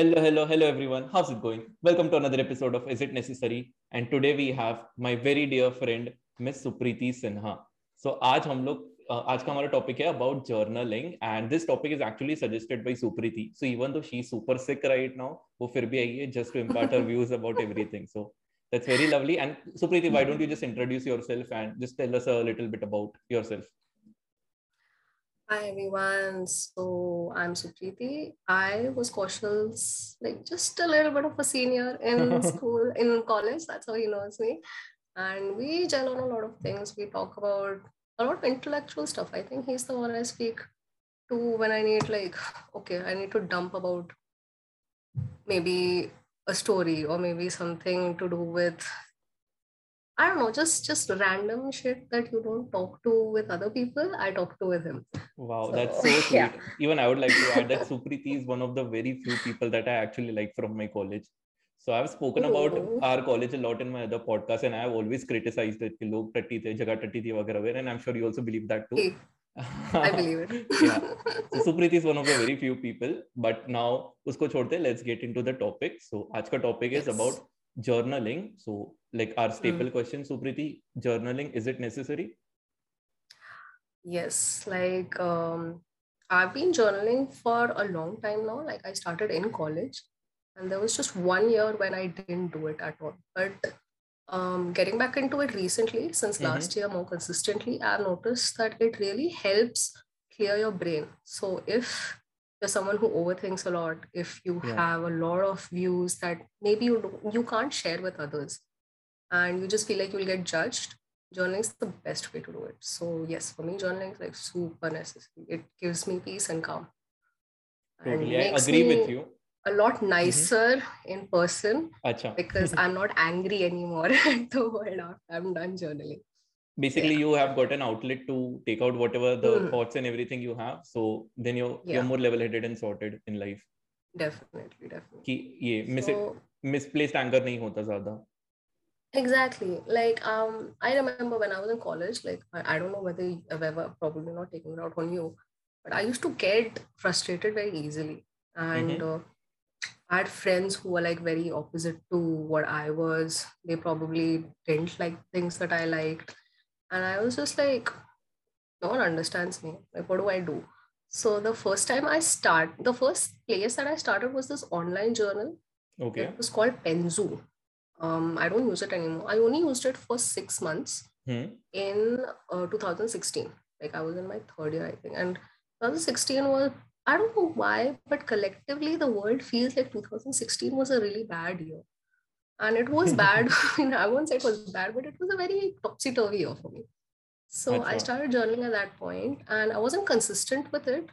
Hello, hello, hello, everyone. How's it going? Welcome to another episode of Is It Necessary? And today we have my very dear friend, Miss Supriti Sinha. So आज हम लोग आज का हमारा topic है about journaling and this topic is actually suggested by Supriti so even though she super sick right now वो फिर भी आई है just to impart her views about everything so that's very lovely and supriti why don't you just introduce yourself and just tell us a little bit about yourself Hi everyone. So I'm Supriti. I was Kaushal's like just a little bit of a senior in school, in college. That's how he knows me. And we gel on a lot of things. We talk about a lot of intellectual stuff. I think he's the one I speak to when I need like, okay, I need to dump about maybe a story or maybe something to do with I don't know, just just random shit that you don't talk to with other people. I talk to with him. Wow, so, that's so sweet. Yeah. Even I would like to add that Supriti is one of the very few people that I actually like from my college. So I've spoken Ooh. about our college a lot in my other podcast, and I've always criticized it. Log tatti the, jaga tatti thi, वगैरह and I'm sure you also believe that too. Hey. I believe it. yeah. So Supriti is one of the very few people. But now, usko छोड़ते, let's get into the topic. So आज का topic yes. is about journaling. So, like our staple mm. question, Supriti, journaling, is it necessary? Yes, like um, I've been journaling for a long time now. Like I started in college, and there was just one year when I didn't do it at all. But um, getting back into it recently, since mm-hmm. last year more consistently, I've noticed that it really helps clear your brain. So if you're someone who overthinks a lot if you yeah. have a lot of views that maybe you you can't share with others and you just feel like you'll get judged journaling is the best way to do it so yes for me journaling is like super necessary it gives me peace and calm totally i agree with you a lot mm-hmm. nicer mm-hmm. in person Achha. because i'm not angry anymore at the world i'm done journaling basically yeah. you have got an outlet to take out whatever the mm. thoughts and everything you have so then you're yeah. you're more level headed and sorted in life definitely definitely कि ये miss misplaced anger nahi hota zyada exactly like um i remember when i was in college like i, I don't know whether i've ever probably not taken it out on you but i used to get frustrated very easily and mm-hmm. uh, I had friends who were like very opposite to what I was. They probably didn't like things that I liked. and I was just like, no one understands me. Like, what do I do? So the first time I start, the first place that I started was this online journal. Okay. It was called Penzu. Um, I don't use it anymore. I only used it for six months hmm. in uh, 2016. Like I was in my third year, I think. And 2016 was, I don't know why, but collectively the world feels like 2016 was a really bad year and it was bad. I won't say it was bad but it was a very topsy-turvy year for me. So That's i started journaling at that point and i wasn't consistent with it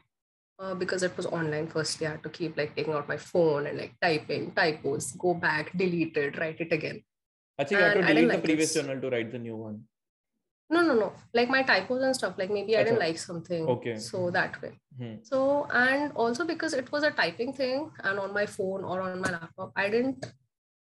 uh, because it was online firstly i had to keep like taking out my phone and like typing typos go back delete it write it again. Actually, you have to delete the like previous it. journal to write the new one. No no no. Like my typos and stuff like maybe i didn't like something. Okay. So that way. Hmm. so and also because it was a typing thing and on my phone or on my laptop i didn't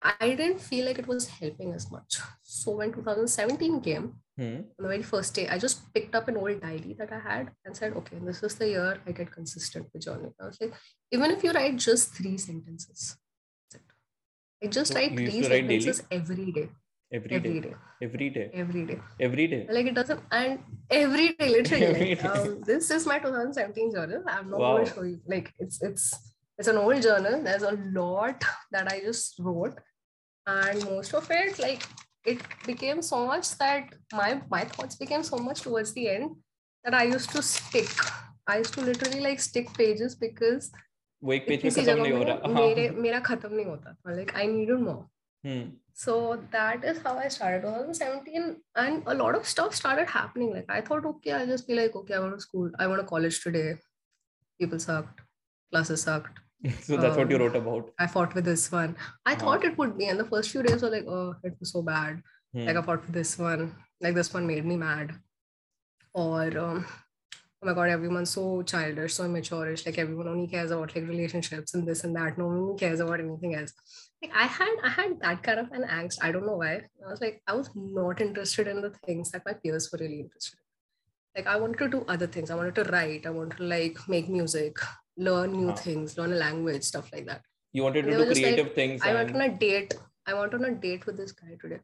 I didn't feel like it was helping as much. So when 2017 came, hmm. on the very first day, I just picked up an old diary that I had and said, okay, this is the year I get consistent with journaling. I was like, even if you write just three sentences, I just write three sentences write every day. Every, every day. day. Every day. Every day. Every day. Like it doesn't, and every day, literally. every day. Um, this is my 2017 journal. I'm not wow. going to show you. Like it's it's it's an old journal. There's a lot that I just wrote and most of it like it became so much that my my thoughts became so much towards the end that i used to stick i used to literally like stick pages because वो एक page पे खत्म नहीं हो रहा मेरे मेरा खत्म नहीं होता था like i needed more hmm. so that is how i started 2017 and a lot of stuff started happening like i thought okay i'll just be like okay i want to school i want to college today people sucked classes sucked so that's um, what you wrote about. I fought with this one. I thought it would be and the first few days were like oh it was so bad. Hmm. like i fought with this one. Like this one made me mad. Or um, oh my god everyone's so childish so immature. Like everyone only cares about like relationships and this and that. No one cares about anything else. Like i had i had that kind of an angst. I don't know why. I was like i was not interested in the things that my peers were really interested in. Like i wanted to do other things. I wanted to write. I wanted to like make music learn new wow. things learn a language stuff like that You wanted to do just like, creative things. I went and- on a date. I went on a date with this guy today.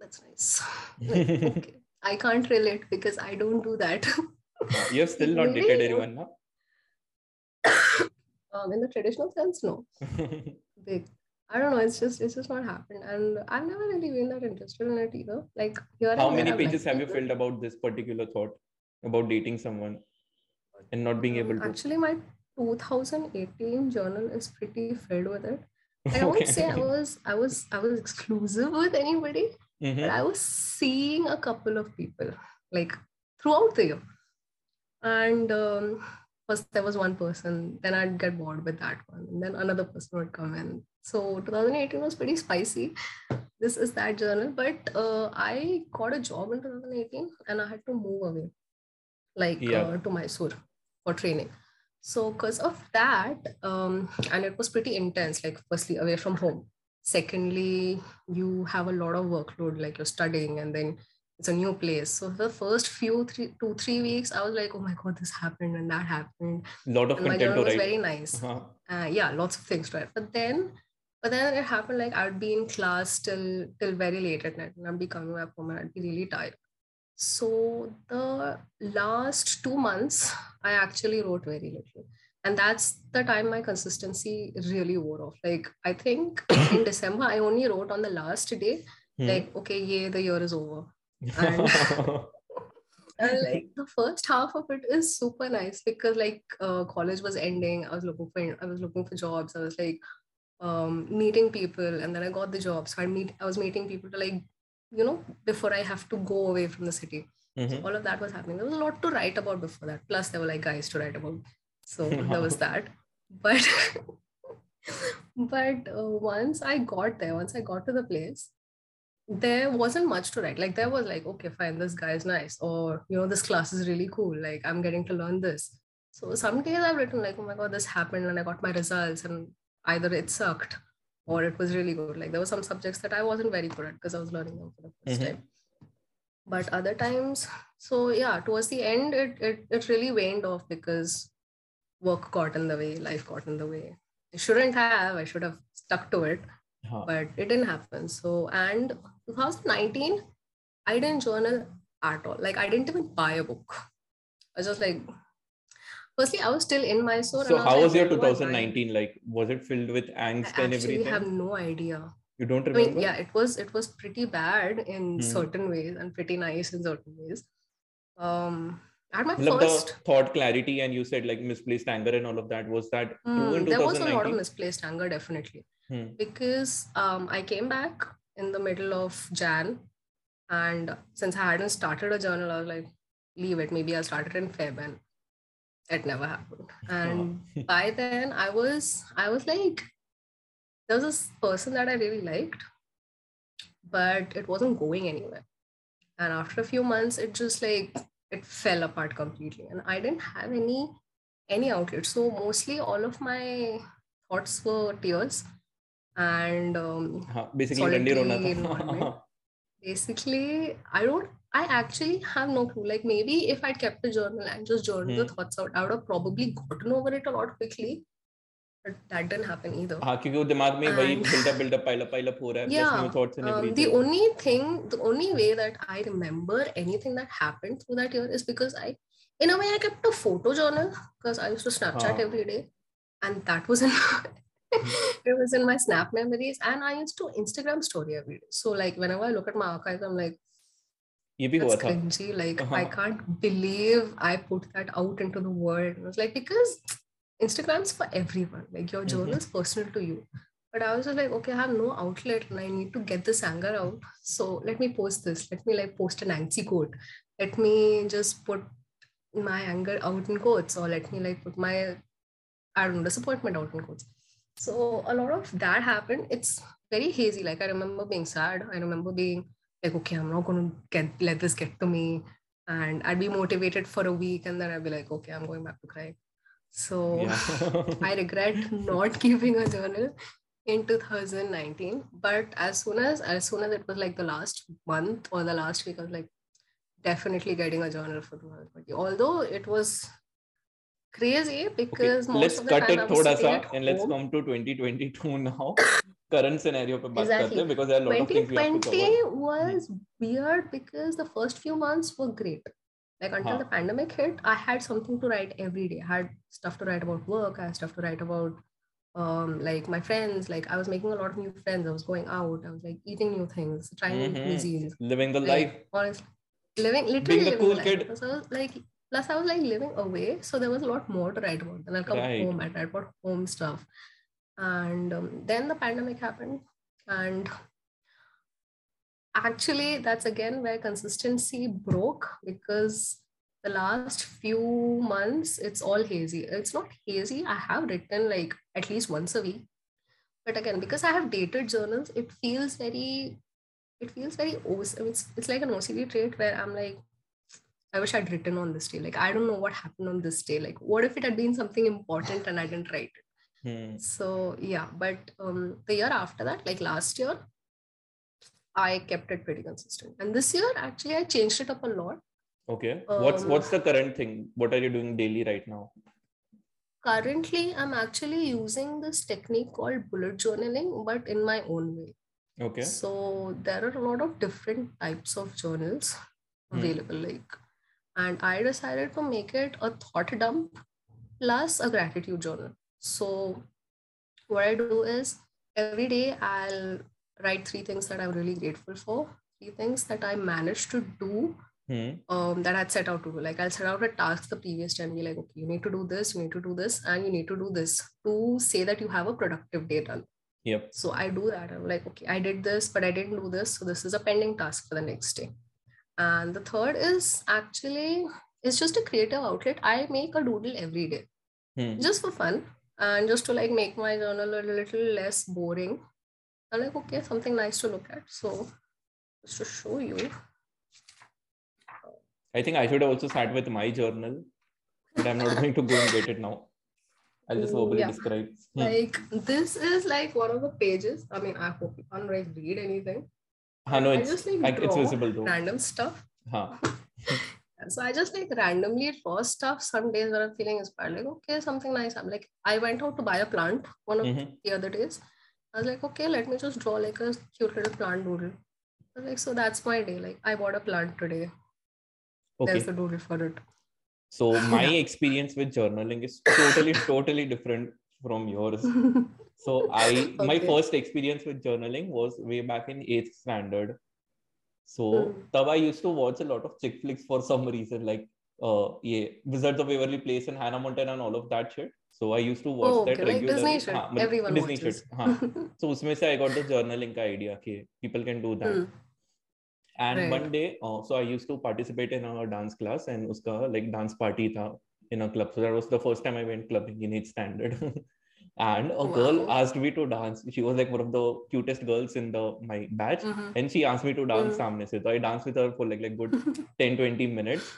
That's nice. Like, okay. I can't relate because I don't do that. you have still not dated anyone, no? um, in the traditional sense, no. Big. I don't know. It's just it's just not happened, and I've never really been that interested in it either. Like here. How many pages have you filled about this particular thought about dating someone and not being Um, able to? Actually, my 2018 journal is pretty filled with it. I won't say I was I was I was exclusive with anybody, Mhm. but I was seeing a couple of people like throughout the year. And um, first there was one person, then I'd get bored with that one, and then another person would come in. So 2018 was pretty spicy. This is that journal, but uh, I got a job in 2018 and I had to move away, like Yeah. uh, to Mysore for training. So because of that, um, and it was pretty intense, like firstly away from home. Secondly, you have a lot of workload, like you're studying and then it's a new place. So the first few three, two, three weeks, I was like, oh my God, this happened and that happened. lot of And my content journal was very nice. Uh-huh. Uh, yeah, lots of things write. But then, but then it happened like I'd be in class till till very late at night and I'd be coming back home and I'd be really tired. So the last two months, I actually wrote very little. And that's the time my consistency really wore off. Like I think in December, I only wrote on the last day, Hmm. like, okay, yeah, the year is over. and- And like the first half of it is super nice because like uh, college was ending. I was looking for I was looking for jobs. I was like um, meeting people, and then I got the job. So I meet I was meeting people to like you know before I have to go away from the city. Mhm. All of that was happening. There was a lot to write about before that. Plus there were like guys to write about. So there was that. But but uh, once I got there, once I got to the place, there wasn't much to write. Like there was like, okay, fine, this guy is nice, or you know, this class is really cool. Like I'm getting to learn this. So some days I've written like, oh my god, this happened, and I got my results, and either it sucked or it was really good. Like there were some subjects that I wasn't very good at because I was learning them for the 1st Mhm. time. But other times, so yeah, towards the end, it it it really waned off because work got in the way, life got in the way. I shouldn't have. I should have stuck to it Huh. but it didn't happen. So, and 2019, I didn't journal at all. Like, I didn't even buy a book. I was just like, firstly, I was still in Mysore. So and how like, was your when do I buy? 2019 like? Was it filled with I angst and actually everything? have no idea. You don't I mean, yeah, it was it was pretty bad in Hmm. certain ways and pretty nice in certain ways. Um, I had my first. thought clarity and you said like misplaced anger and all of that was that in there was a lot of 2019 misplaced anger, definitely. Hmm. because um, I came back in the middle of Jan, and since I hadn't started a journal, I was like, leave it. Maybe I'll start it in Feb, and it never happened. And by then, I was I was like, there was this person that I really liked, but it wasn't going anywhere. And after a few months, it just like it fell apart completely. And I didn't have any any outlet. So mostly all of my thoughts were tears and um, basically basically I don't I actually have no clue. Like maybe if I'd kept the journal and just journal hmm. the thoughts out, I would have probably gotten over it a lot quickly. but that didn't happen either हाँ क्योंकि वो दिमाग में वही And- build up build up pile up pile up हो रहा है plus yeah new thoughts and um, the everything only thing the only way that i remember anything that happened through that year is because i in a way i kept a photo journal because i used to snapchat Huh. every day and that was in it was in my snap memories and i used to instagram story every day so like whenever i look at my archives i'm like ये भी हुआ that's था cringy like i Uh-huh. can't believe i put that out into the world and it was like because instagram's for everyone like your mm-hmm. journal is personal to you. But i was just like okay i have no outlet and i need to get this anger out. So let me post this. Let me like post an antsy quote. Let me just put my anger out in quotes or let me like put my i don't know disappointment out in quotes. So a lot of that happened. It's very hazy. Like i remember being sad. I remember being like okay i'm not going to get let this get to me. And i'd be motivated for a week and then i'd be like okay i'm going back to crying so yeah i regret not keeping a journal in 2019 but as soon as as soon as it was like the last month or the last week i was like definitely getting a journal for 2020 although it was crazy because okay. most let's of the cut time it thoda sa and let's come to 2022 now current scenario pe baat Exactly. karte hain because there are a lot of things we have 2020 cover was weird because the first few months were great. Like until Huh. the pandemic hit, I had something to write every day. I had stuff to write about work. I had stuff to write about um like my friends. Like I was making a lot of new friends. I was going out. I was like eating new things, trying new Mhm. cuisines. living the Like, life honestly, living literally the living cool the life. kid. So I like plus I was like living away, so there was a lot more to write about. Then I'll come Right. home, I'd write about home stuff. And um, then the pandemic happened, and actually that's again where consistency broke because the last few months it's all hazy. It's not hazy. I have written like at least once a week. But again because i have dated journals it feels very it feels very OC it's, it's like an ocd trait where i'm like i wish i'd written on this day. Like i don't know what happened on this day. Like what if it had been something important and i didn't write it? Hmm. so yeah. But um the year after that like last year i kept it pretty consistent. And this year actually i changed it up a lot. Okay. What's Um, what's the current thing? What are you doing daily right now? Currently i'm actually using this technique called bullet journaling but in my own way. Okay. So there are a lot of different types of journals Hmm. available like and i decided to make it a thought dump plus a gratitude journal. So what i do is every day i'll write three things that i'm really grateful for three things that i managed to do hmm. um, that I'd set out to do. Like I'll set out a task the previous day and be like, okay, you need to do this, you need to do this, and you need to do this to say that you have a productive day done. yep So I do that. I'm like, okay, I did this, but I didn't do this. So this is a pending task for the next day. And the third is actually it's just a creative outlet. I make a doodle every day hmm. just for fun and just to like make my journal a little less boring. I'm like, okay, something nice to look at. So just to show you. i think i should also start with my journal but i'm not going to go and get it now i'll just verbally yeah. describe Hmm. like this is like one of the pages i mean i hope you can't like read anything Huh, no, I it's, just, like, like, it's visible though random stuff huh. so i just like randomly draw stuff some days when i'm feeling inspired like okay something nice i'm like i went out to buy a plant one of Mhm. the other days i was like okay let me just draw like a cute little plant doodle. I was like so that's my day. Like i bought a plant today. Okay. There's a doodle for it. So my experience with journaling is totally totally different from yours. So i my first experience with journaling was way back in 8th standard. So Hmm. tab i used to watch a lot of chick flicks for some reason like uh yeah wizards of waverly place and hannah montana and all of that shit so i used to watch oh, that okay, like Disney shit. हाँ, मतलब Everyone Disney watches. shit हाँ so उसमें से i got the journaling का idea कि people can do that Hmm. and Right. one day uh, so i used to participate in a dance class and uska like dance party tha in a club so that was the first time i went clubbing in 8th standard and a wow. girl asked me to dance she was like one of the cutest girls in the my batch Mhm. and she asked me to dance Mm. samne se so i danced with her for like like good 10 20 minutes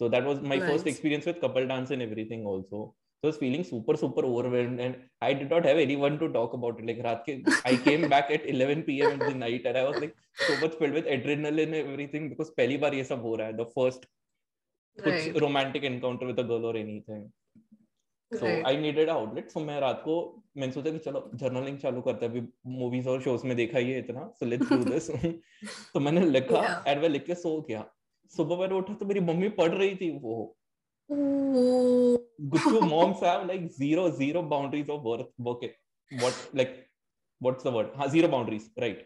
so that was my first experience with couple dance and everything also so i was feeling super super overwhelmed and i did not have anyone to talk about it like raat ke, i came back at 11 pm at the night and i was like so much filled with adrenaline and everything because पहली बार ये सब हो रहा है the first कुछ right. romantic encounter with a girl or anything so right. I needed an outlet so मैं रात को मैंने सोचा कि चलो जर्नलिंग चालू करते हैं मूवीज़ और शोज़ में देखा ही इतना so let's do this तो मैंने लिखा Yeah. एंड मैं लिख के सो गया सुबह मैंने उठा तो मेरी मम्मी पढ़ रही थी वो Guchu moms have like zero zero boundaries of work work what like what's the word हाँ zero boundaries right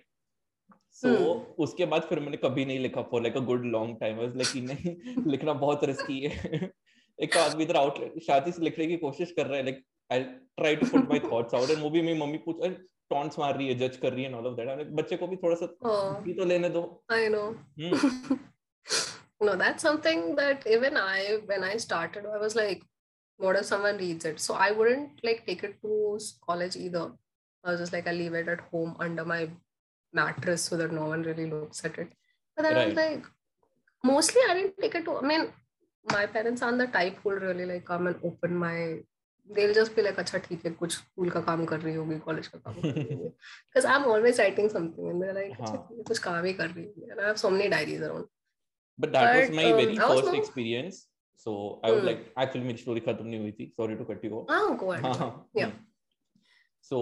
so Hmm. उसके बाद फिर मैंने कभी नहीं लिखा for like a good long time I was like नहीं लिखना बहुत रिस्की है एक तो आदमी इधर आउटलेट शादी से लिखने की कोशिश कर रहा है like I try to put my thoughts out and movie में मम्मी पूछ टॉन्ट्स मार रही है जज कर रही है and all of that I'm like, बच्चे को भी थोड़ा सा Oh, तो लेने दो I know. Hmm. no, that's something that even I, when I started, I was like, what if someone reads it? So I wouldn't like take it to s- college either. I was just like, I'll leave it at home under my mattress so that no one really looks at it. But then I was Right. like, mostly I didn't take it to, I mean, my parents aren't the type who'll really like come and open my, they'll just be like, अच्छा ठीक है कुछ school का काम कर रही होगी college का काम कर रही होगी because I'm always writing something and they're like अच्छा हाँ. ठीक है कुछ काम ही कर रही होगी and I have so many diaries around But that was But, my um, very I was first more- experience So I would Hmm. like actually मेरी story खत्म नहीं हुई थी. Sorry to cut you off. Oh, go ahead. हाँ, go हाँ, ahead. Yeah. हम्म. So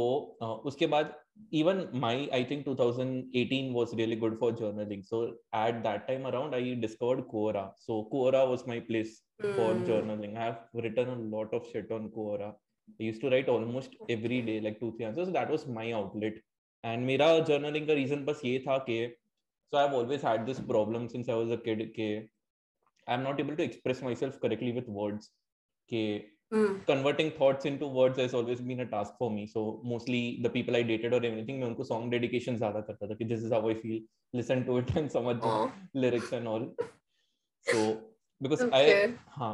uh, उसके बाद even my I think 2018 was really good for journaling. So at that time around I discovered Quora. So Quora was my place for Hmm. journaling. I have written a lot of shit on Quora. I used to write almost every day, like two, three answers. So That was my outlet. And मेरा journaling का reason बस ये था कि so I've always had this problem since I was a kid कि I'm not able to express myself correctly with words. कि Hmm. converting thoughts into words has always been a task for me. So mostly the people I dated or anything, मैं उनको song dedication ज्यादा करता था कि this is how I feel. Listen to it and समझ जाओ Oh, lyrics and all. So because I okay. हाँ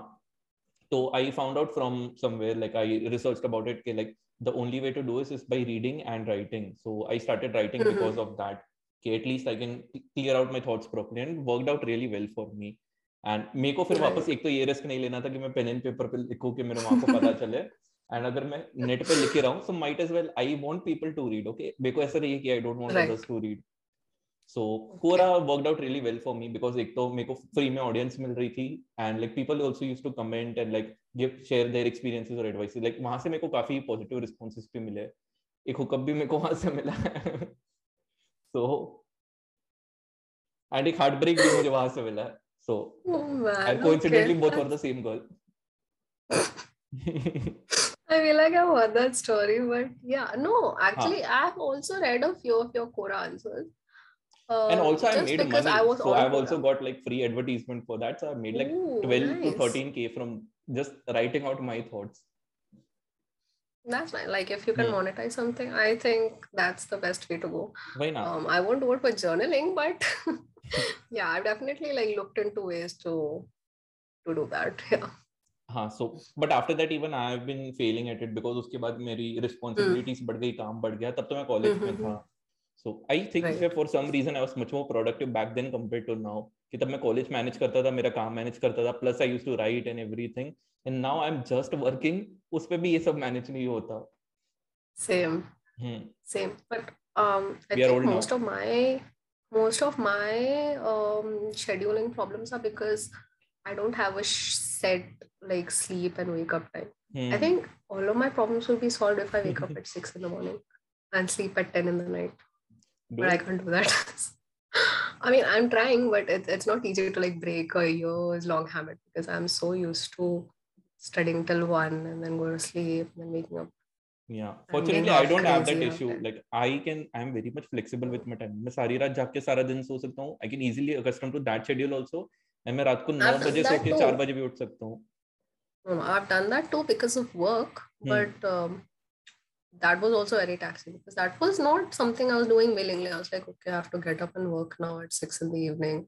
तो I found out from somewhere like I researched about it कि like the only way to do this is by reading and writing. So I started writing Mhm. because of that. कि at least I can clear out my thoughts properly and worked out really well for me and मेरे को फिर वापस एक तो ये risk नहीं लेना था कि मैं पेन एंड पेपर पे लिखूं कि मेरे माँ को पता चले। एंड अगर मैं नेट पे लिख रहा हूँ so might as well I want people to read okay मेरे को ऐसा नहीं है कि I don't want others to read so Quora worked out really well for me because एक तो मेरे को फ्री में ऑडियंस मिल रही थी and like people also used to comment and like give share their experiences और एडवाइसेस लाइक वहाँ से मेरे को काफ़ी पॉजिटिव रिस्पांसेस भी मिले। एक हुकअप भी मेरे को वहाँ से मिला। so and एक हार्ट ब्रेक भी मुझे वहां से मिला so Oh man. and coincidentally okay. both were the same girl I feel like I've heard that story, but yeah, no, actually, I've also read a few of your Quora answers. and Um, also I just made because money I was so on I've also Quora. got like free advertisement for that so I made like Ooh, 12 to nice. 13k from just writing out my thoughts That's fine. Like if you can Hmm. monetize something, I think that's the best way to go. why not Um, I won't do it for journaling, but yeah, I've definitely like looked into ways to to do that. Yeah. हाँ so but after that even I have been failing at it because उसके बाद मेरी responsibilities बढ़ गई काम बढ़ गया तब तो मैं कॉलेज में हम्म, था so I think Right. that for some reason I was much more productive back then compared to now कि तब मैं कॉलेज मैनेज करता था मेरा काम मैनेज करता था plus I used to write and everything and now I'm just working उस पे भी ये सब मैनेज नहीं होता Same. Hmm Same. But um, I We are think old now. most of my most of my um scheduling problems are because I don't have a sh- set like sleep and wake up time. I hmm think all of my problems will be solved if I wake up at six in the morning and sleep at ten in the night. But I Good. can't do that. I mean, I'm trying, but it, it's not easy to like break a years long habit because I'm so used to studying till one and then go to sleep and then waking up. Yeah. being Fortunately, I half don't have that crazy issue. after. Like I can, I'm very much flexible with my time. मैं सारी रात जाग के सारा दिन सो सकता हूँ. I can easily accustom to that schedule also. And मैं रात को नौ I've done बजे सो that के too. चार बजे भी उठ सकता हूँ. No, no, I've done that too because of work, Hmm. but um, that was also very taxing because that was not something I was doing willingly. I was like, okay, I have to get up and work now at six in the evening,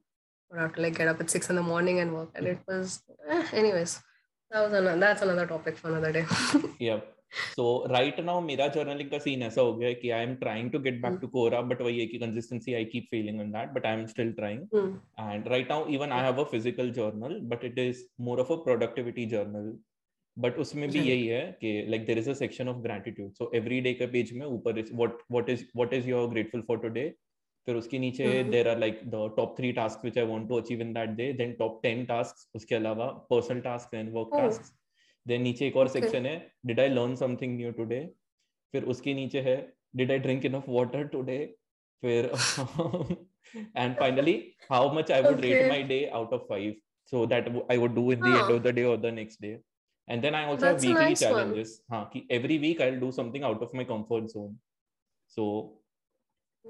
or I have to like get up at six in the morning and work. And it was, eh, anyways, Was another, that's another topic for another day. yep. Journaling का scene ऐसा हो गया to Quora but वही I keep physical journal but it is more of a productivity journal but उसमें भी hmm. यही है कि like there is a section of gratitude so every day के पेज में ऊपर what what is is your grateful for today फिर उसके नीचे there are like the top three task which I want to achieve in that day then top ten task उसके अलावा personal task and work task then नीचे एक और section okay. है did I learn something new today फिर उसके नीचे है did I drink enough water today फिर and finally how much I would rate my day out of five so that I would do in the oh. end of the day or the next day. And then I also That's have weekly nice challenges. Haan, ki every week I'll do something out of my comfort zone. So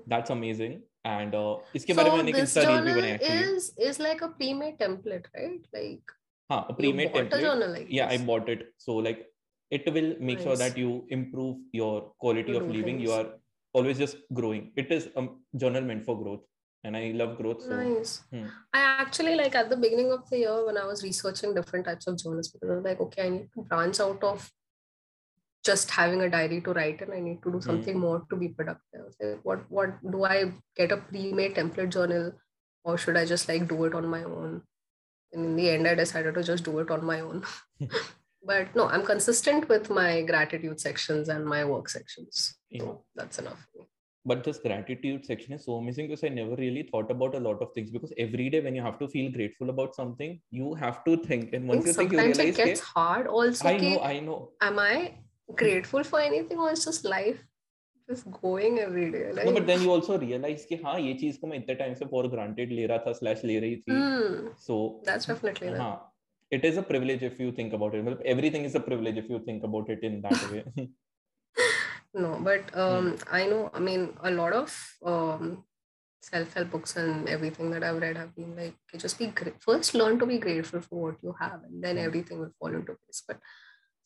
that's amazing and uh, iske so mein bhi is is like a pre-made template right like a pre-made template a journal like yeah this. i bought it so like it will make nice. sure that you improve your quality of living things. you are always just growing it is a journal meant for growth and I love growth. So. Nice. Hmm. I actually like at the beginning of the year when I was researching different types of journals because I was like, okay, I need to branch out of just having a diary to write and I need to do Hmm. something more to be productive. Like, what what do I get a pre-made template journal or should I just like do it on my own? And in the end, I decided to just do it on my own. but no, I'm consistent with my gratitude sections and my work sections. Yeah. So that's enough. but this gratitude section is so amazing because I never really thought about a lot of things because every day when you have to feel grateful about something, you have to think. And once you think, you sometimes realize, it gets hard also I know, I know. am I grateful for anything or it's just life just going every day No, but like then you also realize कि हाँ ये चीज को मैं इतने time से for granted ले रहा था slash ले रही थी. hmm, So that's definitely that. हाँ, it is a privilege if you think about it. मतलब everything is a privilege if you think about it in that way. no but Hmm. um i know i mean a lot of um self-help books and everything that i've read have been like okay, just be great first learn to be grateful for what you have and then Hmm. everything will fall into place but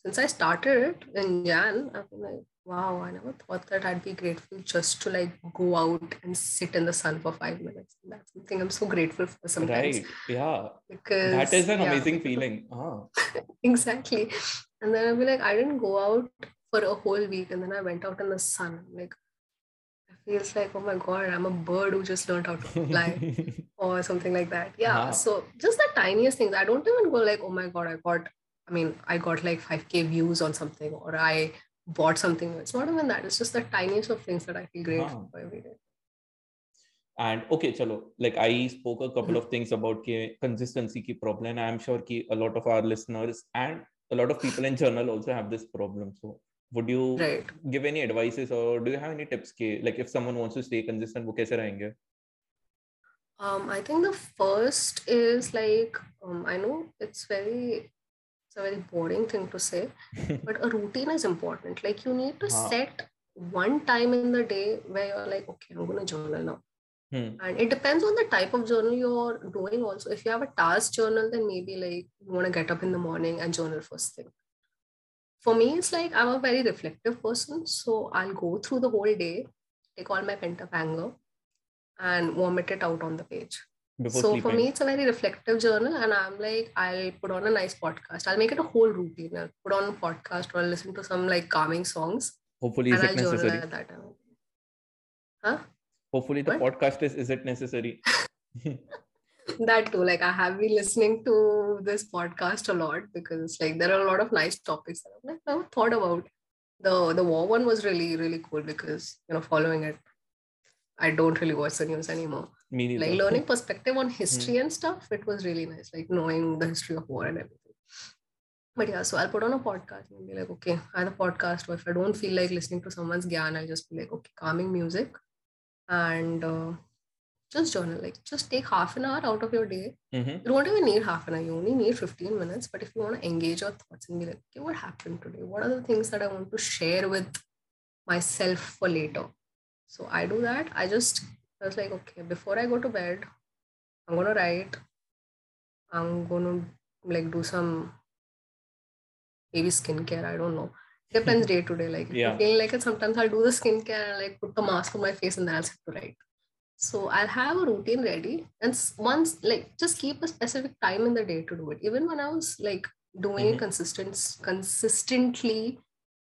since i started in jan i've been like wow i never thought that i'd be grateful just to like go out and sit in the sun for five minutes. That's something i'm so grateful for sometimes. Right? Yeah, because that is an yeah, amazing feeling. Ah, exactly. And then i'll be like i didn't go out for a whole week and then i went out in the sun. Like it feels like oh my god i'm a bird who just learned how to fly or something like that. Yeah. Ah. so just the tiniest things. I don't even go like oh my god i got i mean i got like 5k views on something or i bought something. It's not even that. It's just the tiniest of things that i feel grateful Ah. for every day. And okay chalo. Like i spoke a couple of things about ki consistency ki problem. I'm sure ki a lot of our listeners and a lot of people in general also have this problem. So would you right. give any advices or do you have any tips ki like if someone wants to stay consistent wo kaise rahenge? Um, I think the first is like um, I know it's very it's a very boring thing to say, but a routine is important. Like you need to set one time in the day where you're like, okay, I'm gonna journal now. Hmm. And it depends on the type of journal you're doing also. If you have a task journal, then maybe like you want to get up in the morning and journal first thing. For me, it's like I'm a very reflective person. So I'll go through the whole day, take all my pent up anger, and vomit it out on the page. Before so sleeping for me, it's a very reflective journal, and I'm like, I'll put on a nice podcast. I'll make it a whole routine. I'll put on a podcast or I'll listen to some like calming songs, hopefully is it I'll necessary at that time. Huh? hopefully the What? podcast is is it necessary That too. Like I have been listening to this podcast a lot because like there are a lot of nice topics that I've like never thought about. The the war one was really really cool because you know following it, I don't really watch the news anymore. me neither. Like learning perspective on history and stuff it was really nice like knowing the history of war and everything. But yeah so i'll put on a podcast and be like okay either podcast or if i don't feel like listening to someone's gyan i'll just be like okay calming music and uh, just journal like just take half an hour out of your day. Mhm. you don't even need half an hour you only need 15 minutes but if you want to engage your thoughts and be like okay what happened today? What are the things that i want to share with myself for later so i do that i just i was like okay before i go to bed i'm gonna write i'm gonna like do some maybe skincare i don't know depends day to day like Yeah. feeling like it sometimes i'll do the skincare and like put the mask on my face and then i'll sit to write so I'll have a routine ready, and once like just keep a specific time in the day to do it. Even when I was like doing Mhm. it consistent consistently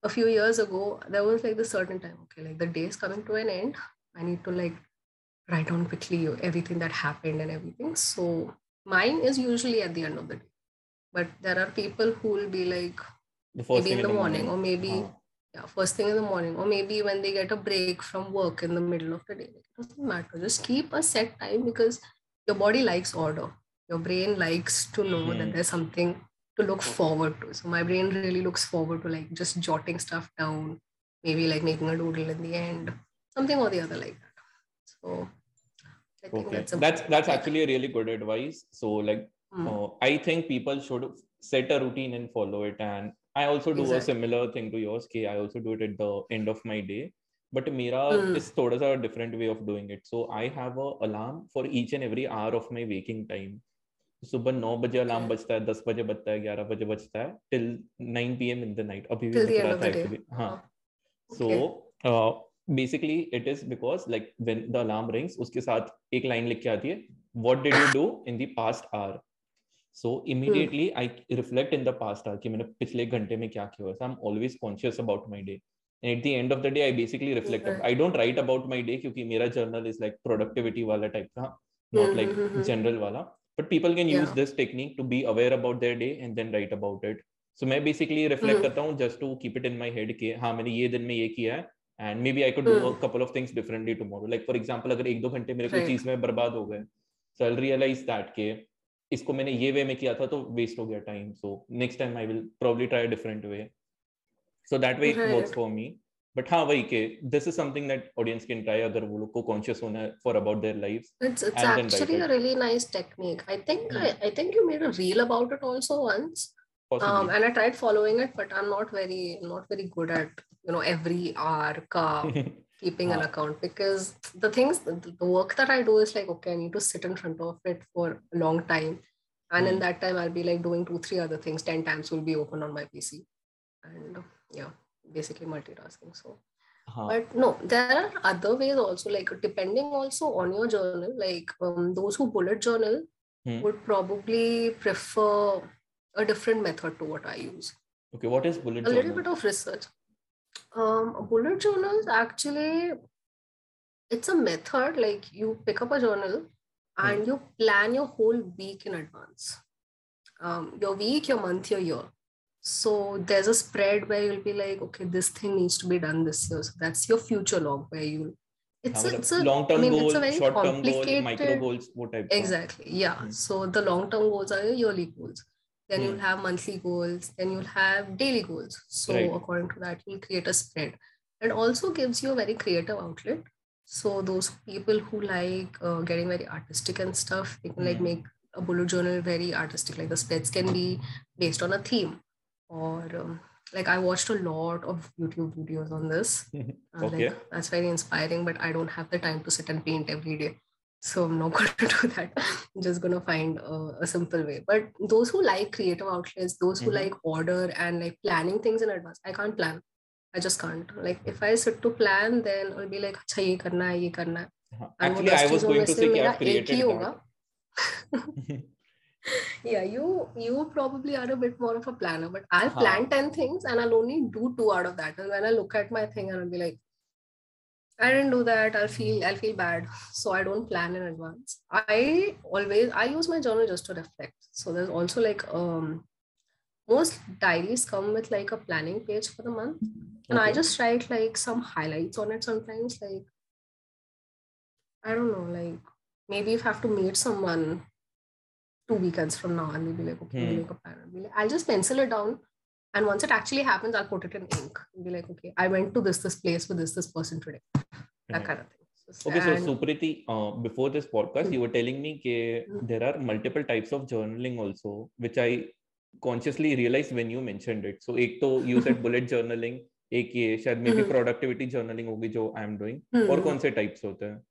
a few years ago, there was like the certain time. Okay, like the day is coming to an end. I need to like write down quickly everything that happened and everything. So mine is usually at the end of the day. But there are people who will be like the first maybe thing in the morning, or maybe Huh. yeah, first thing in the morning, or maybe when they get a break from work in the middle of the day. It doesn't matter. Just keep a set time because your body likes order. Your brain likes to know Mhm. that there's something to look forward to. So my brain really looks forward to like just jotting stuff down, maybe like making a doodle in the end, something or the other like that. So I think okay. that's that's that's actually a really good advice. So like mm, uh, i think people should set a routine and follow it. And i also do a similar thing to yours okay i also do it at the end of my day. But mera Mm. is thoda sa different way of doing it. So i have a alarm for each and every hour of my waking time सुबह नौ बजे alarm बजता है दस बजे बजता है ग्यारह बजे बजता है till nine P M in the night अभी भी रहा था एक्चुअली हाँ so basically it is because like when the alarm rings उसके साथ एक लाइन लिख के आती है what did you do in the hour so immediately I reflect in the past hour कि मैंने पिछले घंटे में क्या किया I am always conscious about my day at the end of the day I basically reflect I don't write about my day क्योंकि मेरा journal is like productivity वाला टाइप का नॉट लाइक जनरल वाला। But people can use Yeah. this technique to be aware about their day and then write about it so मैं basically reflect Mhm. करता हूँ just to keep it in my head कि हाँ मैंने ये दिन में ये किया है and maybe I could mm. do a Hmm. couple of things differently tomorrow. Like for example, अगर एक दो घंटे मेरे Right. चीज़ में बर्बाद हो गए, so I'll realize that के इसको मैंने ये वे में किया था तो वेस्ट हो गया time. So next time I will probably try a different way. So that way it works Right. for me. But हाँ वही के this is something that audience can try अगर वो लोग को conscious होना है for about their lives. It's it's And then write actually it. a really nice technique. I think Hmm. I, I think you made a reel about it also once. Um, Possibly. and I tried following it, but I'm not very not very good at you know every hour ka keeping an Ah. account because the things the, the work that I do is like okay, I need to sit in front of it for a long time, and in Hmm. that time I'll be like doing two three other things. Ten times will be open on my PC, and yeah, basically multitasking. So हाँ. but no there are other ways also like depending also on your journal like um, those who bullet journal Hmm. would probably prefer a different method to what i use Okay, what is bullet journal? a little bit of research um, bullet journals actually it's a method like you pick up a journal and you plan your whole week in advance um, your week your month your year so there's a spread where you'll be like okay this thing needs to be done this year so that's your future log where you it's, a, it's a long term I mean, goal, it's a very short term goals. micro goals, what type exactly. Yeah. Mm-hmm. So the long term goals are your yearly goals. Then mm. you'll have monthly goals. Then you'll have daily goals. So right. according to that, you'll create a spread. It also gives you a very creative outlet. So those people who like uh, getting very artistic and stuff, they can mm. like hmm. make a bullet journal very artistic. Like the spreads can be based on a theme or um, like I watched a lot of YouTube videos on this. Uh, Okay. Like, that's very inspiring, but I don't have the time to sit and paint every day. So I'm not going to do that. I'm just going to find uh, a simple way. But those who like creative outlets, those who Mhm. like order and like planning things in advance, I can't plan. I just can't. Like if I sit to plan, then I'll be like, अच्छा ये करना है, ये करना है. हाँ. And वो Actually, I दस was चीजों going में to से say कि मेरा I've एक ही created होगा. yeah, you you probably are a bit more of a planner, but I'll Huh. plan 10 things and I'll only do two out of that. And when I look at my thing, and I'll be like, I didn't do that. I'll feel I'll feel bad. So I don't plan in advance. I always I use my journal just to reflect. So there's also like um most diaries come with like a planning page for the month. And I just write like some highlights on it sometimes. Like I don't know, like maybe if I have to meet someone two weekends from now and they'll be like, okay, we'll Hmm. make a plan. I'll, be like, I'll just pencil it down. And once it actually happens, I'll put it in ink. I'll be like, okay, I went to this this place with this this person today. That Right. kind of thing. So, Okay, so and- Supriti, uh, before this podcast, Hmm. you were telling me that Hmm. there are multiple types of journaling also, which I consciously realized when you mentioned it. So एक तो you said bullet journaling, एक ये शायद maybe Mhm. productivity journaling होगी जो I am doing. Hmm. और कौन से types होते हैं?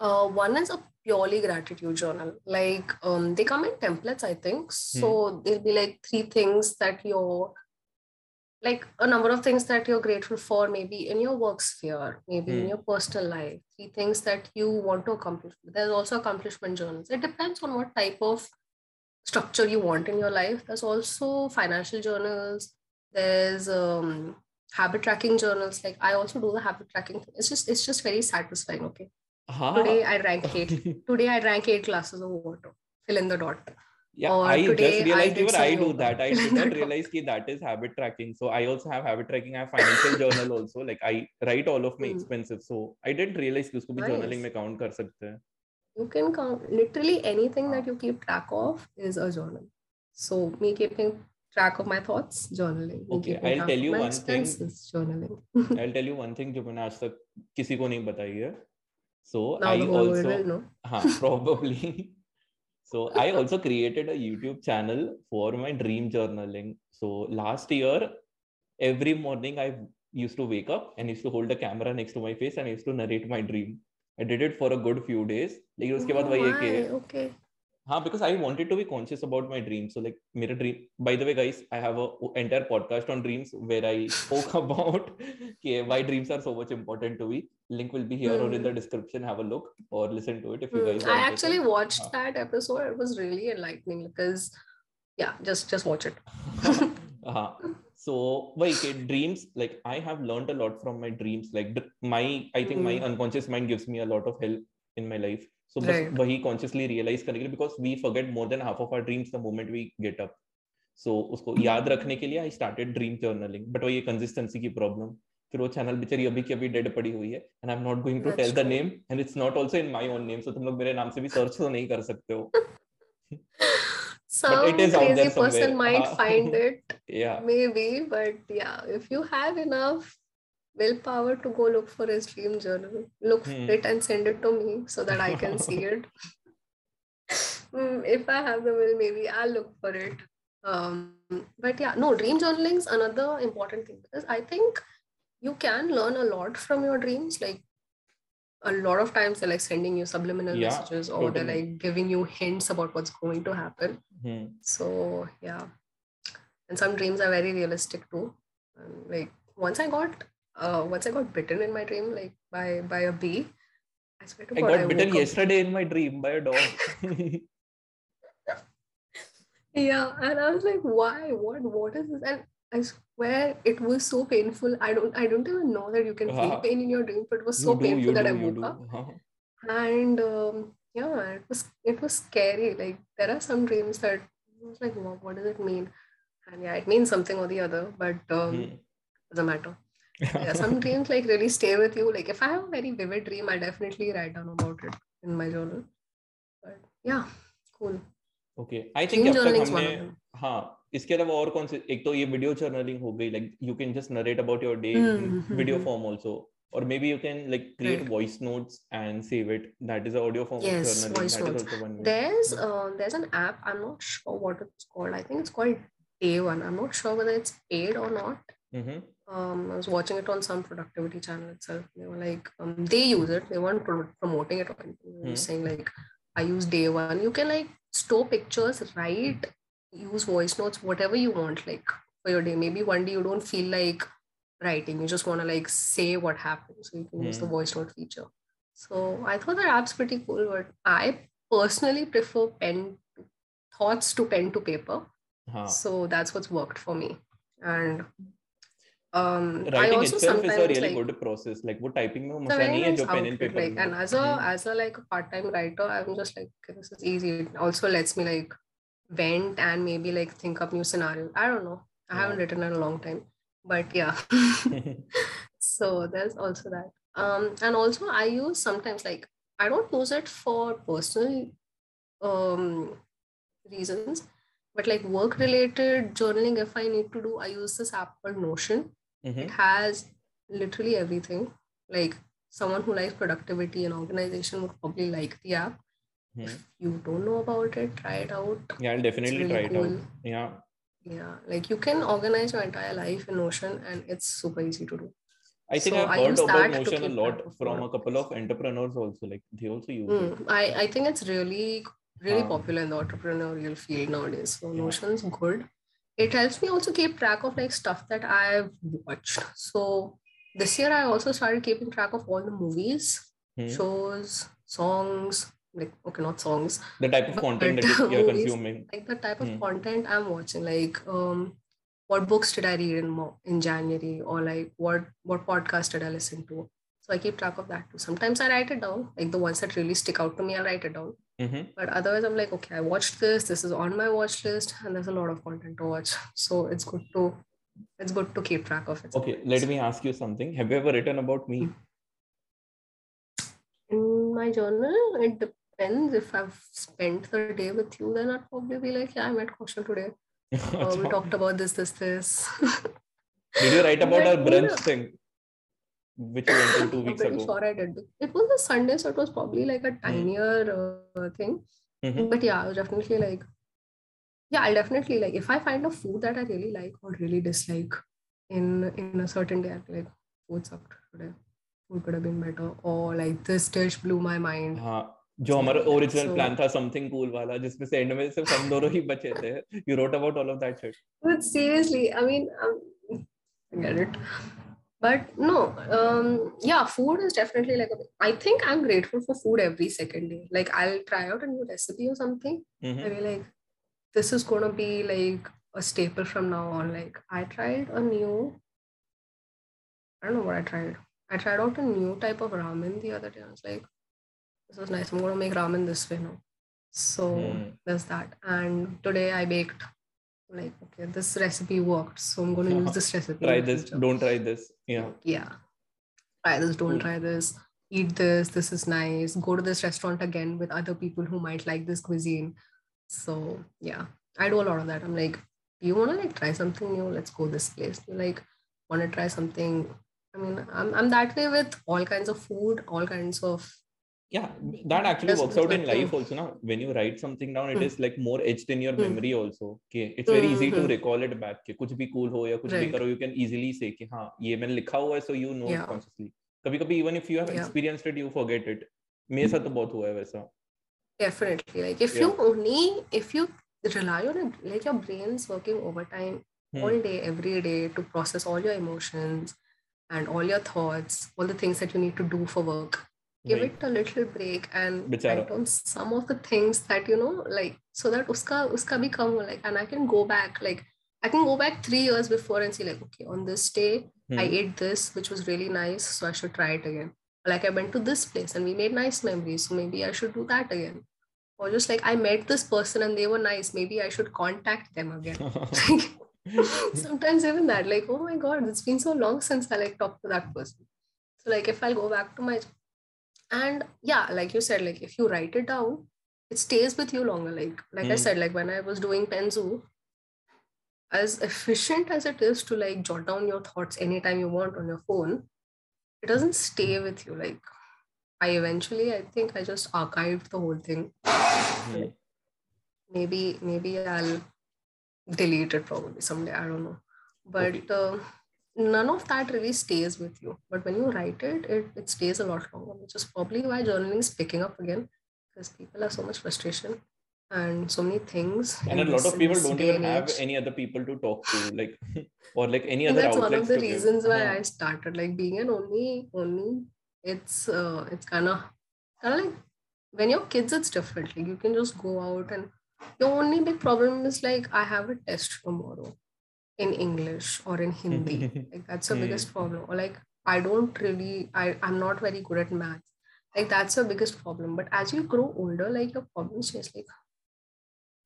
uh, one is a purely gratitude journal. Like um, they come in templates, I think. So there'll be like three things that you're like a number of things that you're grateful for, maybe in your work sphere, maybe in Hmm. your personal life, three things that you want to accomplish. There's also accomplishment journals. It depends on what type of structure you want in your life. There's also financial journals. There's um, habit tracking journals. Like I also do the habit tracking. thing. It's just it's just very satisfying. Okay. हाँ. Today I drank eight. Today I drank eight glasses of water. Fill in the dot. Yeah, Or I just realized did even I do that. I did not realize that that is habit tracking. So I also have habit tracking. I have financial journal also. Like I write all of my Hmm. expenses. So I didn't realize कि उसको भी journaling Nice. में count कर सकते हैं. You can count literally anything that Ah. you keep track of is a journal. So me keeping track of my thoughts, journaling. Okay, I'll tell you one thing. journaling. I'll tell you one thing जो मैंने आज तक किसी को नहीं बताई है. So now I the whole world also will know. हाँ probably. so I also created a YouTube channel for my dream journaling. So last year, every morning I used to wake up and used to hold a camera next to my face and I used to narrate my dream. I did it for a good few days. लेकिन उसके बाद Oh वही है my, कि huh, because I wanted to be conscious about my dreams. So like mirror dream. By the way, guys, I have a entire podcast on dreams where I spoke about okay, why dreams are so much important to me. Link will be here or in the hmm. description. Have a look or listen to it if you hmm. guys. Mm. I actually watched that episode. It was really enlightening because, yeah, just just watch it. So like dreams, like I have learned a lot from my dreams. Like my, I think my hmm. unconscious mind gives me a lot of help in my life so बस Right. वही consciously realize करने के लिए because we forget more than half of our dreams the moment we get up so उसको याद रखने के लिए i started dream journaling but वही consistency की problem फिर वो चैनल बेचारी अभी की अभी डेड पड़ी हुई है and I am not going to tell the name and it's not also in my own name so तुम लोग मेरे नाम से भी सर्च तो नहीं कर सकते हो some is out crazy there person somewhere. might Ah. find it yeah maybe but yeah if you have enough willpower to go look for his dream journal. Look Hmm. for it and send it to me so that i can see it. Mm, if i have the will maybe i'll look for it. Um but yeah no dream journaling is another important thing because i think you can learn a lot from your dreams like a lot of times they're like sending you subliminal Yeah, messages or they're like giving you hints about what's going to happen. Hmm. so yeah. And some dreams are very realistic too. And like once i got uh once i got bitten in my dream like by by a bee i swear to God i god got bitten woke up- yesterday in my dream by a dog. Yeah and i was like why? What what is this? And i swear it was so painful. I don't i don't even know that you can feel Uh-huh. pain in your dream but it was so do painful that do i woke up. Huh? and um, yeah it was it was scary. Like there are some dreams that I was like what, what does it mean? And yeah it means something or the other but um Hmm. doesn't matter yeah, some dreams like really stay with you. Like if I have a very vivid dream, I definitely write down about it in my journal. But yeah, cool. Okay I think अब तक हमने हाँ इसके अलावा और कौन से एक तो ये वीडियो जर्नलिंग हो गई like you can just narrate about your day video form also or maybe you can like create right. voice notes and save it that is the audio form yes, of journaling voice that notes. Is also one way. there's hmm. uh, there's an app i'm not sure what it's called i think it's called Day One i'm not sure whether it's paid or not mm-hmm um, I was watching it on some productivity channel itself. They were like, um, they use it. They weren't pro- promoting it or anything. They were Hmm. saying like, I use day one. You can like store pictures, write, use voice notes, whatever you want, like for your day. Maybe one day you don't feel like writing. You just want to like say what happened. So you can use the Hmm. voice note feature. So I thought that app's pretty cool, but I personally prefer pen thoughts to pen to paper. हाँ So that's what's worked for me. And um, Writing I also sometimes is a really like, good process. Like what typing mein mujhe and paper. Like, and as a mm-hmm. as a like part time writer, I'm just like this is easy. It also lets me like vent and maybe like think up new scenario. I don't know. I yeah. haven't written in a long time, but yeah. so there's also that. Um, and also I use sometimes like I don't use it for personal um reasons but like work related journaling if i need to do i use this app called notion Mhm. it has literally everything. Like someone who likes productivity and organization would probably like the app. Hmm. if you don't know about it try it out. Yeah I'll definitely really try it cool. out. Yeah. Yeah like you can organize your entire life in notion and it's super easy to do. I think So I've heard about Notion a lot from a couple of entrepreneurs also like they also use it. Hmm, I, I think it's really really Huh. popular in the entrepreneurial field nowadays. So Yeah. notion's good it helps me also keep track of like stuff that i've watched so this year i also started keeping track of all the movies Hmm. shows, songs, like okay, not songs, the type of content that you- you're movies, consuming like the type of Hmm. content I'm watching. Like, um, what books did I read in in January, or like what what podcast did I listen to? So I keep track of that too. Sometimes I write it down, like the ones that really stick out to me, I'll write it down. Mhm. But otherwise, I'm like, okay, I watched this. This is on my watch list, and there's a lot of content to watch. So it's good to it's good to keep track of it. okay let me ask you something have you ever written about me In my journal, it depends. If I've spent the day with you, then I'd probably be like, yeah, I met Kaushal today. Uh, we talked about this, this, this. did you write about But, our you brunch know, thing which you went to two I'm weeks pretty ago sure I did. It was a Sunday, so it was probably like a tinier uh, thing. Mhm. But yeah, I was definitely like, yeah, I'll definitely like if I find a food that I really like or really dislike in in a certain day, I'll be like, food sucked today. Food could have been better, or like this dish blew my mind. हाँ जो हमारा So- original so- plan था something cool वाला जिसमें से and में सिर्फ हम दोनों ही बचे थे you wrote about all of that shit But seriously, I mean, um, I get it. but no, um, yeah, food is definitely like a, I think I'm grateful for food every second day. Like I'll try out a new recipe or something. Mm-hmm. I be like, this is gonna be like a staple from now on. Like I tried a new, I don't know what I tried. I tried out a new type of ramen the other day. I was like, this is nice. I'm gonna make ramen this way now. So Hmm. there's that. And today I baked like okay this recipe worked so i'm going to use this recipe try this don't try this. Yeah. Yeah. Try this don't hmm. try this. Eat this this is nice. Go to this restaurant again with other people who might like this cuisine. So yeah i do a lot of that. I'm like you want to like try something new? Let's go this place. You like want to try something? I mean I'm, I'm that way with all kinds of food all kinds of yeah that actually works out in life also now when you write something down it mm. is like more etched in your mm. memory also okay it's very easy to recall it back कि कुछ भी cool हो या कुछ भी करो you can easily say कि हाँ ये मैंने लिखा हुआ है so you know yeah. it consciously कभी कभी even if you have yeah. experienced it you forget it मेरे साथ तो बहुत हुआ है वैसा definitely like if yeah. you only if you rely on it like your brain's working overtime hmm. all day every day to process all your emotions and all your thoughts all the things that you need to do for work give it a little break and Bichara. write on some of the things that you know like so that uska uska bhi kam like and I can go back like I can go back three years before and see like okay on this day hmm. I ate this which was really nice so I should try it again. Like I went to this place and we made nice memories so maybe I should do that again. Or just like I met this person and they were nice maybe I should contact them again. Sometimes even that like oh my god it's been so long since I like talked to that person. So like if I'll go back to my and yeah like you said like if you write it down it stays with you longer like like mm. i hmm. said like when i was doing penzu as efficient as it is to like jot down your thoughts anytime you want on your phone it doesn't stay with you like i eventually i think i just archived the whole thing mm. maybe maybe i'll delete it probably someday i don't know but okay. uh, none of that really stays with you. But when you write it, it, it stays a lot longer, which is probably why journaling is picking up again because people have so much frustration and so many things. And a lot of people don't even have any other people to talk to, like or like any other. that's one of the reasons give. why yeah. I started like being an only only. It's uh, it's kind of kind of like when you're kids, it's different. Like you can just go out and your only big problem is like I have a test tomorrow in English or in Hindi. like that's the mm. biggest problem. Or like I don't really, I, I'm not very good at math. Like that's the biggest problem. But as you grow older, like your problems change. Like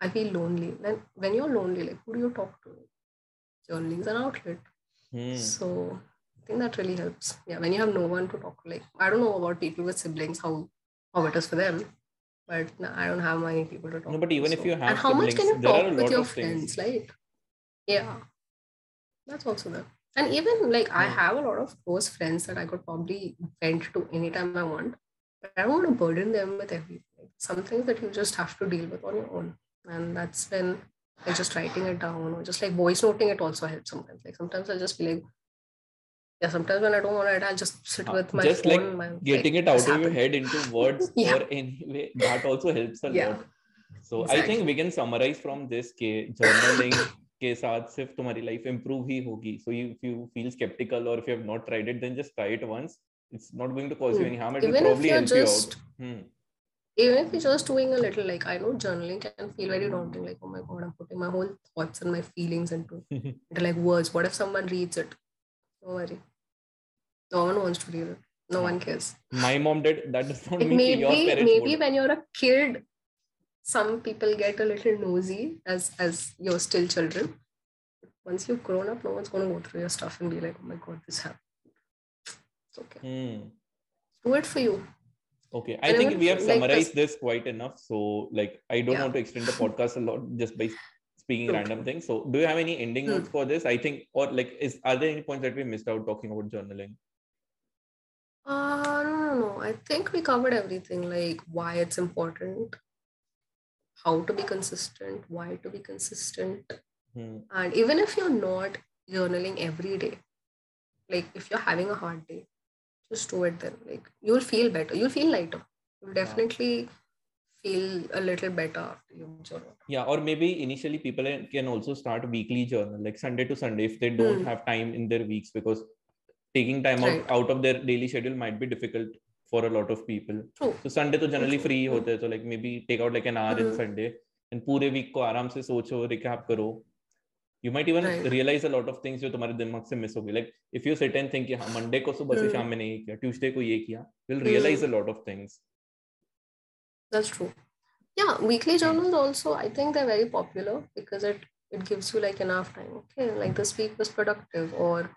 I feel lonely. Then when you're lonely, like who do you talk to? Journaling is an outlet. Mm. So I think that really helps. Yeah, when you have no one to talk to, like I don't know about people with siblings, how how it is for them. But no, I don't have many people to talk. No, but even to, if you have and how much can you talk with your friends, like yeah that's also there. And even like I have a lot of close friends that I could probably vent to anytime I want. But I don't want to burden them with everything. Some things that you just have to deal with on your own. And that's when like just writing it down or just like voice noting it also helps sometimes. Like sometimes I'll just be like, yeah, sometimes when I don't want to write, I'll just sit uh, with my just phone, like my, getting like, it out of your head into words yeah. or anyway that also helps a yeah. lot. So exactly. I think we can summarize from this journaling के साथ सिर्फ़ तुम्हारी life improve ही होगी so you if you feel skeptical और if you have not tried it then just try it once not going to cause you any harm it will probably help just, you out hmm. even if you're just doing a little like i know journaling can feel very daunting like oh my god i'm putting my whole thoughts and my feelings into, into like words what if someone reads it don't worry no one wants to read it no one cares my mom did that does not mean maybe, your parents maybe would. when you're a kid some people get a little nosy as as you're still children. Once you've grown up, no one's going to go through your stuff and be like, "Oh my god, this happened." It's okay. Hmm. Do it for you. Okay, I and think we have like summarized this, this, quite enough. So, like, I don't yeah. want to extend the podcast a lot just by speaking okay. random things. So, do you have any ending hmm. notes for this? I think, or like, is are there any points that we missed out talking about journaling? Uh, no, no, no. I think we covered everything, like why it's important, how to be consistent, why to be consistent. Hmm. And even if you're not journaling every day, like if you're having a hard day, just do it then. Like you'll feel better. You'll feel lighter. You'll definitely feel a little better after you journal. Yeah, or maybe initially people can also start weekly journal, like Sunday to Sunday, if they don't hmm. have time in their weeks because taking time right. out, out of their daily schedule might be difficult for a lot of people. True. So Sunday to generally free होते हैं, so like maybe take out like an hour mm-hmm. in Sunday and पूरे week को आराम से सोचो recap करो. You might even right. realize a lot of things जो तुम्हारे दिमाग से miss हो गए. Like if you sit and think कि हाँ Monday को सुबह से शाम में नहीं किया, Tuesday को ये किया, you'll realize mm-hmm. a lot of things. That's true. Yeah, weekly journals also I think they're very popular because it it gives you like enough time. Okay, like this week was productive, or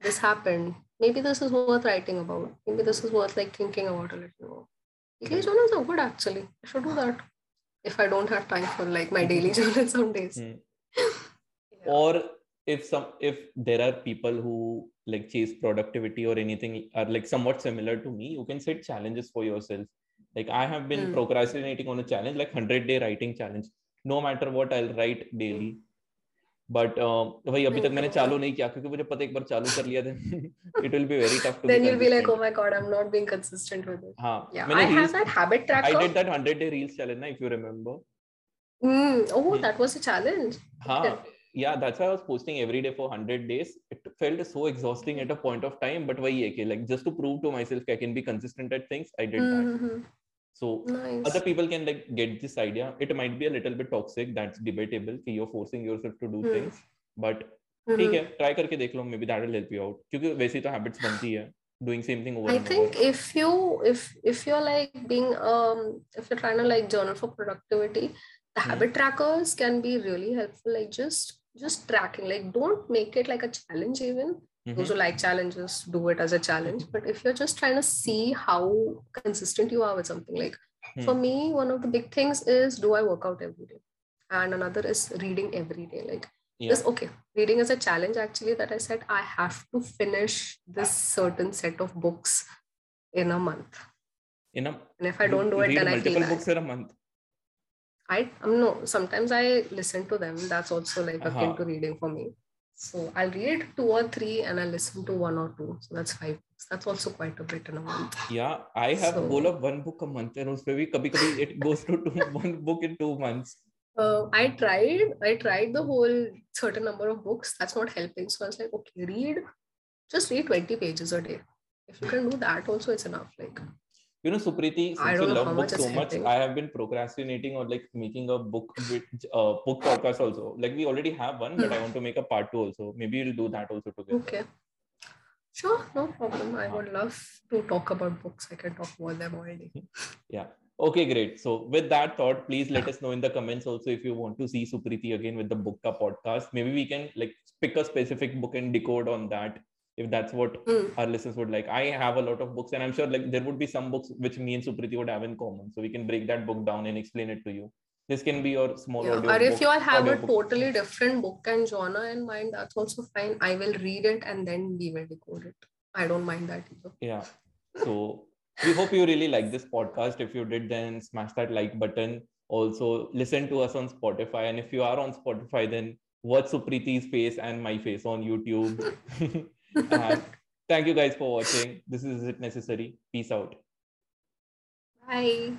this happened. Maybe this is worth writing about. Maybe this is worth like thinking about a little more. Weekly journals are good actually. I should do that if I don't have time for like my daily journal some days. Mm. yeah. Or if some if there are people who like chase productivity or anything are like somewhat similar to me, you can set challenges for yourself. Like I have been mm. procrastinating on a challenge, like 100 day writing challenge. No matter what, I'll write daily. But वही अभी तक मैंने चालू नहीं किया क्योंकि मुझे पता एक बार चालू कर लिया था it will be very tough to then you will be like oh my God I am not being consistent with it हाँ मैंने I have that habit tracker I did that 100 day reels challenge ना if you remember mm oh that was a challenge हाँ yeah that's why i was posting every day for 100 days it felt so exhausting at a point of time but वही है कि like just to prove to myself I can be consistent at things I did mm-hmm. that so nice. other people can like get this idea it might be a little bit toxic that's debatable कि you're forcing yourself to do mm. things but ठीक mm-hmm. है try करके देख लो maybe that will help you out क्योंकि वैसे तो habits बनती है doing same thing over i think over. if you if if you're like being um if you're trying to like journal for productivity the mm. habit trackers can be really helpful like just just tracking like don't make it like a challenge even mm-hmm. those who like challenges. Do it as a challenge. But if you're just trying to see how consistent you are with something like mm. for me one of the big things is do i work out every day? And another is reading every day. Like yeah. this okay reading is a challenge actually that i said i have to finish this certain set of books in a month. In a and if i don't do it then i feel books in a month. I um, no sometimes i listen to them. That's also like akin uh-huh. to reading for me so i'll read two or three and i'll listen to one or two so that's five books that's also quite a bit in a month yeah i have so, goal of one book a month and also kabhi kabhi it goes to two, one book in two months uh, I tried, I tried the whole certain number of books. That's not helping. So I was like, okay, read, just read 20 pages a day. If you can do that, also it's enough. Like, you know, Supriti, since you love books so much, I have been procrastinating or like making a book with uh, book podcast also. Like we already have one, but I want to make a part two also. Maybe we'll do that also together. Okay. Sure, no problem. I would love to talk about books. I can talk about them already. yeah. Okay, great. So with that thought, please let us know in the comments also if you want to see Supriti again with the Bookka podcast. Maybe we can like pick a specific book and decode on that if that's what mm. our listeners would like. I have a lot of books, and I'm sure like there would be some books which me and Supriti would have in common. So we can break that book down and explain it to you. This can be your small yeah. audio. Or if you all have a book. totally different book and genre in mind, that's also fine. I will read it and then we will decode it. I don't mind that either. Yeah. So we hope you really like this podcast. If you did, then smash that like button. Also, listen to us on Spotify. And if you are on Spotify, then watch Supriti's face and my face on YouTube. Uh, thank you guys for watching. This is It Necessary. Peace out. Bye.